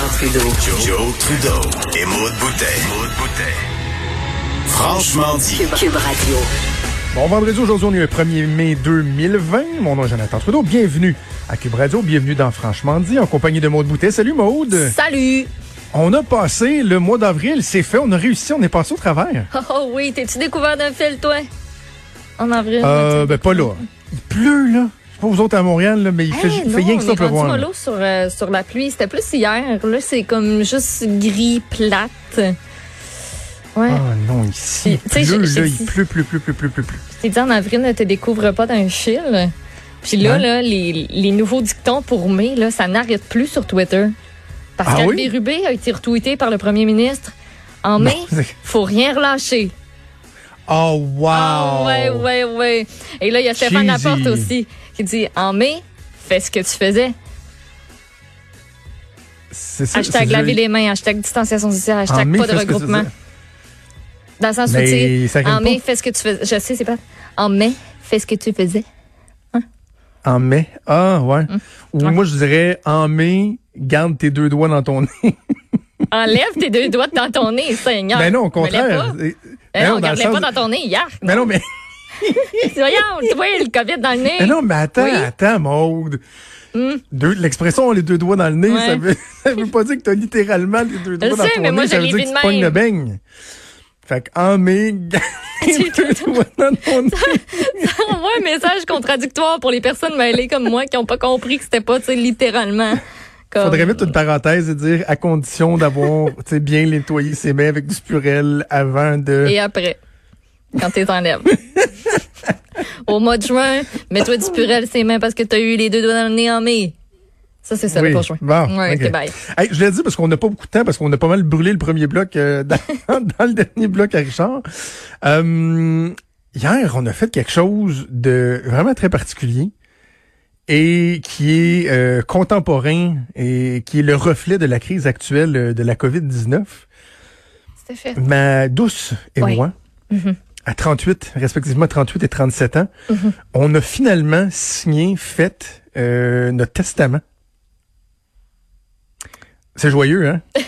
Jonathan Trudeau. Joe, Trudeau et Maude Boutet. Franchement dit. Cube, Cube Radio. Bon vendredi, aujourd'hui, on est le 1er mai 2020. Mon nom est Jonathan Trudeau. Bienvenue à Cube Radio. Bienvenue dans Franchement dit, en compagnie de Maude Boutet. Salut Maude. Salut! On a passé le mois d'avril. C'est fait. On a réussi. On est passé au travers. Oh, oh oui, t'es-tu découvert d'un fil, toi? En avril? Euh, ben, pas là. Il pleut, là. Pas vous autres à Montréal, là, mais il fait, Hey, il fait non, rien que ça on est pleuvoir. rendu là. mollo sur, euh, sur la pluie. C'était plus hier. Là, c'est comme juste gris, plate. Ouais. Ah non, ici, il pleut, là. Il pleut, pleut, pleut, pleut, pleut, pleut, pleut. Je t'ai dit en avril, ne te découvre pas d'un fil. Puis là, Ouais. là les, les nouveaux dictons pour mai, là, ça n'arrête plus sur Twitter. Parce Ah qu'Albé oui? Rubé a été retweeté par le premier ministre. En mai, c'est- faut rien relâcher. Oh, wow. Ah, ouais, ouais, ouais. Et là, il y a Stéphane Cheesy. Laporte aussi qui dit En mai, fais ce que tu faisais. C'est ça. Hashtag laver les mains, hashtag distanciation sociale, hashtag mai, pas de regroupement. Dans le sens où, tu sais, rime en mai, fais ce que tu faisais. Je sais, c'est pas. En mai, fais ce que tu faisais. En mai. Ah, ouais. Ou Hum. Ouais. moi, je dirais, en mai, garde tes deux doigts dans ton nez. Enlève tes deux doigts dans ton nez, Seigneur. Mais non, au contraire. Eh, Eh non, garde-les sens- pas dans ton nez, hier. Mais non, mais, Voyons, tu vois, le COVID dans le nez. mais non, mais attends, Oui. attends, Maude. Hmm. L'expression les deux doigts dans le nez, Ouais. ça, veut, ça veut pas dire que t'as littéralement les deux Je doigts dans sais, ton mais nez. moi, ça je veut dire que tu pognes le beigne. Fait que, en mai, tes deux doigts dans ton nez. Envoie un message contradictoire pour les personnes mêlées comme moi qui n'ont pas compris que c'était pas, tu sais, littéralement. Comme... Faudrait mettre une parenthèse et dire à condition d'avoir bien nettoyé ses mains avec du purel avant de. Et après, quand t'es en lèvres. Au mois de juin, mets-toi du purel ses mains parce que t'as eu les deux doigts dans le nez en mai. Ça, c'est ça, Oui. le juin. Bon, ouais, ok. ok, bye. Hey, je l'ai dit parce qu'on n'a pas beaucoup de temps, parce qu'on a pas mal brûlé le premier bloc euh, dans, dans le dernier bloc à Richard. Euh, hier, on a fait quelque chose de vraiment très particulier et qui est euh, contemporain et qui est le reflet de la crise actuelle de la COVID-19. C'était fait. Ma douce et Oui. moi, Mhm. À 38, respectivement 38 et 37 ans, Mhm. on a finalement signé, fait euh, notre testament. C'est joyeux, hein?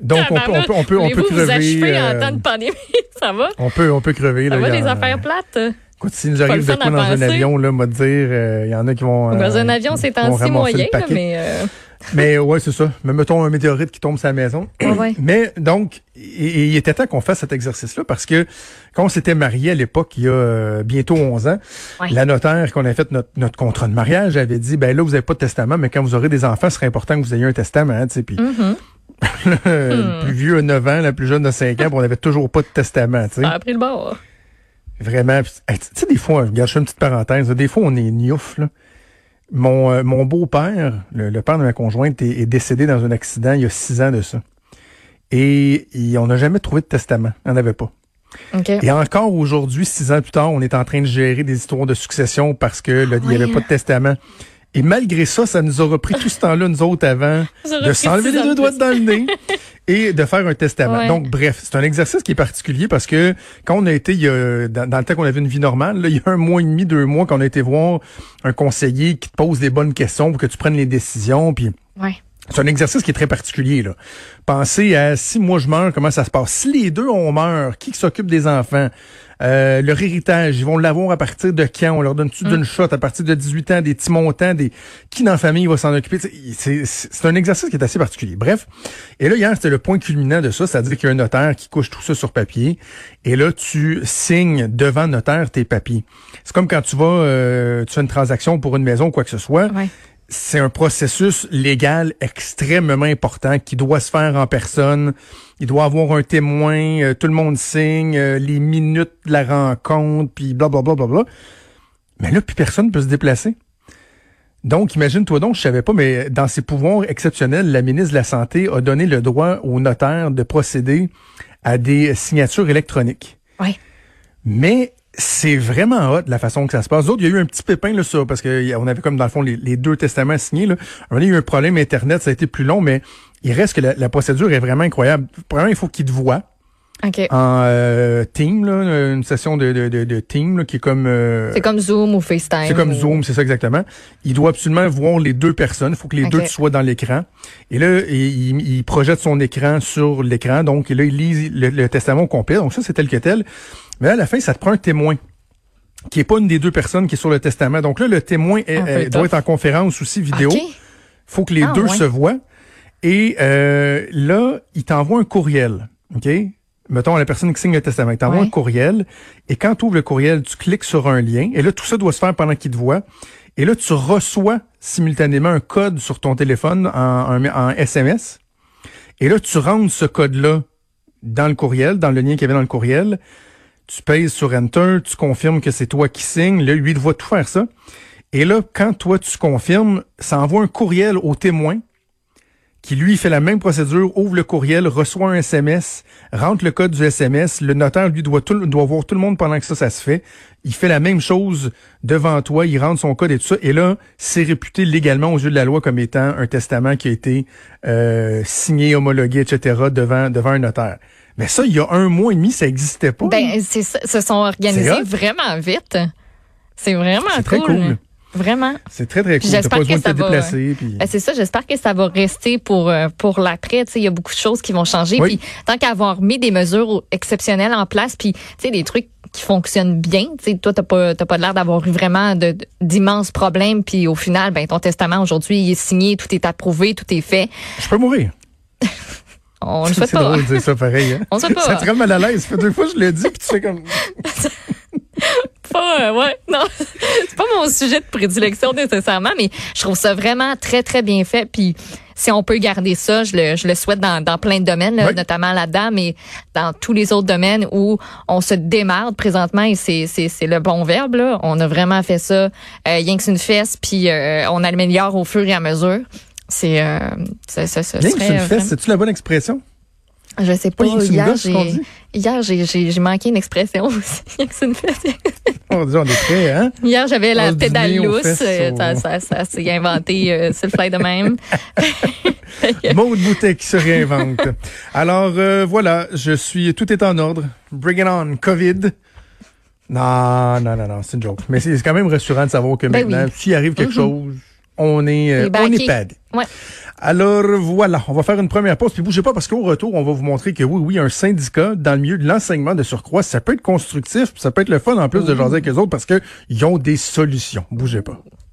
Donc, on peut, on peut, on peut, on peut vous crever. achever euh, en temps de pandémie? ça va? on peut, on peut crever. Ça là, va, les affaires plates? Écoute, s'il nous arrive de quoi dans un avion, là, m'a dire, euh, il y en a qui vont. Dans euh, un avion, c'est vont temps-ci ramasser moyen, le là, paquet. mais... euh, Mais ouais, c'est ça. Mais mettons un météorite qui tombe sur la maison. Ouais. Mais donc, il était temps qu'on fasse cet exercice-là parce que quand on s'était marié à l'époque, il y a euh, bientôt 11 ans, Ouais. la notaire qu'on a fait notre, notre contrat de mariage avait dit, ben là, vous n'avez pas de testament, mais quand vous aurez des enfants, ce serait important que vous ayez un testament. hein, tu sais. Puis mhm. le plus vieux a 9 ans, la plus jeune a 5 ans, on n'avait toujours pas de testament. tu sais. Ça a pris le bord. Vraiment. Hey, tu sais, des fois, regarde, je fais une petite parenthèse, des fois, on est niouf, là. Mon, euh, mon beau-père, le, le père de ma conjointe, est, est décédé dans un accident il y a six ans de ça. Et, et on n'a jamais trouvé de testament. On n'en avait pas. Et encore aujourd'hui, six ans plus tard, on est en train de gérer des histoires de succession parce que là, il n'y avait pas de testament. Et malgré ça, ça nous aura pris tout ce temps-là, nous autres, avant, de s'enlever les deux de doigts dans le nez et de faire un testament. Ouais. Donc, bref, c'est un exercice qui est particulier parce que quand on a été, il y a, dans, dans le temps qu'on avait une vie normale, là, il y a un mois et demi, deux mois, qu'on a été voir un conseiller qui te pose des bonnes questions pour que tu prennes les décisions, puis Ouais. C'est un exercice qui est très particulier. Là. Pensez à si moi je meurs, comment ça se passe. Si les deux on meurt, qui s'occupe des enfants? Euh, leur héritage, ils vont l'avoir à partir de quand? On leur donne-tu d'une shot à partir de 18 ans, des petits montants, des qui dans la famille va s'en occuper? C'est un exercice qui est assez particulier. Bref. Et là, hier, c'était le point culminant de ça, c'est-à-dire qu'il y a un notaire qui couche tout ça sur papier. Et là, tu signes devant le notaire tes papiers. C'est comme quand tu vas, euh, tu fais une transaction pour une maison ou quoi que ce soit Ouais. C'est un processus légal extrêmement important qui doit se faire en personne. Il doit avoir un témoin, euh, tout le monde signe, euh, les minutes de la rencontre, puis blablabla. Bla, bla, bla. Mais là, plus personne peut se déplacer. Donc, imagine-toi donc, je savais pas, mais dans ses pouvoirs exceptionnels, la ministre de la Santé a donné le droit au notaire de procéder à des signatures électroniques. Ouais. Mais c'est vraiment hot la façon que ça se passe. D'autres, il y a eu un petit pépin là ça parce que y on avait comme dans le fond les, les deux testaments signés là. On a eu un problème internet, ça a été plus long, mais il reste que la, la procédure est vraiment incroyable. Premièrement, il faut qu'il te voie. OK. en euh, team, là, une session de, de, de, de team là, qui est comme... euh, C'est comme Zoom ou FaceTime. c'est comme ou- Zoom, c'est ça exactement. Il doit absolument voir les deux personnes. Il faut que les deux soient dans l'écran. Et là, il, il- il projette son écran sur l'écran. Donc, et là, il lit le, le testament complet. Donc, ça, c'est tel que tel. Mais à la fin, ça te prend un témoin qui est pas une des deux personnes qui est sur le testament. Donc là, le témoin est- euh, doit être en conférence aussi vidéo. OK. faut que les Ah, deux ouais. se voient. Et euh, là, il t'envoie un courriel. OK? Mettons la personne qui signe le testament. Il t'envoie Ouais. un courriel. Et quand tu ouvres le courriel, tu cliques sur un lien. Et là, tout ça doit se faire pendant qu'il te voit. Et là, tu reçois simultanément un code sur ton téléphone en, en- en SMS. Et là, tu rentres ce code-là dans le courriel, dans le lien qu'il y avait dans le courriel. Tu pèses sur Enter, tu confirmes que c'est toi qui signes. Là, lui, il tout faire ça. Et là, quand toi, tu confirmes, ça envoie un courriel au témoin qui, lui, fait la même procédure, ouvre le courriel, reçoit un SMS, rentre le code du SMS. Le notaire, lui, doit, tout, doit voir tout le monde pendant que ça, ça se fait. Il fait la même chose devant toi, il rentre son code et tout ça. Et là, c'est réputé légalement aux yeux de la loi comme étant un testament qui a été euh, signé, homologué, etc., devant, devant un notaire. Mais ça, il y a un mois et demi, ça n'existait pas. Ben, c'est ça, se sont organisés vraiment vite. C'est vraiment C'est très cool. Vraiment. c'est très, très cool. J'espère que ça va, déplacer. puis- Ben, c'est ça, j'espère que ça va rester pour euh, pour l'après. Il y a beaucoup de choses qui vont changer. Oui. Puis tant qu'avoir mis des mesures exceptionnelles en place, puis tu sais des trucs qui fonctionnent bien. Tu sais, toi t'as pas t'as pas l'air d'avoir eu vraiment de- d'immenses problèmes. Puis au final, ben ton testament aujourd'hui il est signé, tout est approuvé, tout est fait. Je peux mourir. On le souhaite C'est pas. drôle de dire ça pareil. Hein? On le souhaite pas. Ça te rend mal à l'aise. Ça fait deux fois que je le dis, puis tu fais comme... pas, euh, ouais, non, c'est pas mon sujet de prédilection nécessairement, mais je trouve ça vraiment très, très bien fait. Puis si on peut garder ça, je le, je le souhaite dans, dans plein de domaines, là, Oui. notamment là-dedans, mais dans tous les autres domaines où on se démarre présentement, et c'est, c'est, c'est le bon verbe, là. On a vraiment fait ça, euh, rien que c'est une fesse, puis euh, on améliore au fur et à mesure. C'est, euh, ça, ça, ça que serait, euh, fesse, c'est-tu la bonne expression? je sais Pas pas, hier, gosse, j'ai, hier, j'ai, j'ai, j'ai manqué une expression aussi. Une fesse. On dit, on est prêt, hein? Hier, j'avais la On dit pédale lousse. euh, Ça, ça, ça s'est inventé euh, sur le fly de même. Maude Boutet qui se réinvente. Alors, euh, voilà, je suis... Tout est en ordre. Bring it on, COVID. Non, non, non, non, c'est une joke. Mais c'est c'est quand même rassurant de savoir que Ben maintenant, oui. s'il arrive quelque Mhm. chose, on est, euh, on est padé. Ouais. Alors voilà, on va faire une première pause, puis bougez pas parce qu'au retour, on va vous montrer que oui, oui, un syndicat dans le milieu de l'enseignement de surcroît, ça peut être constructif, ça peut être le fun en plus de jaser avec les autres parce que ils ont des solutions. Bougez pas.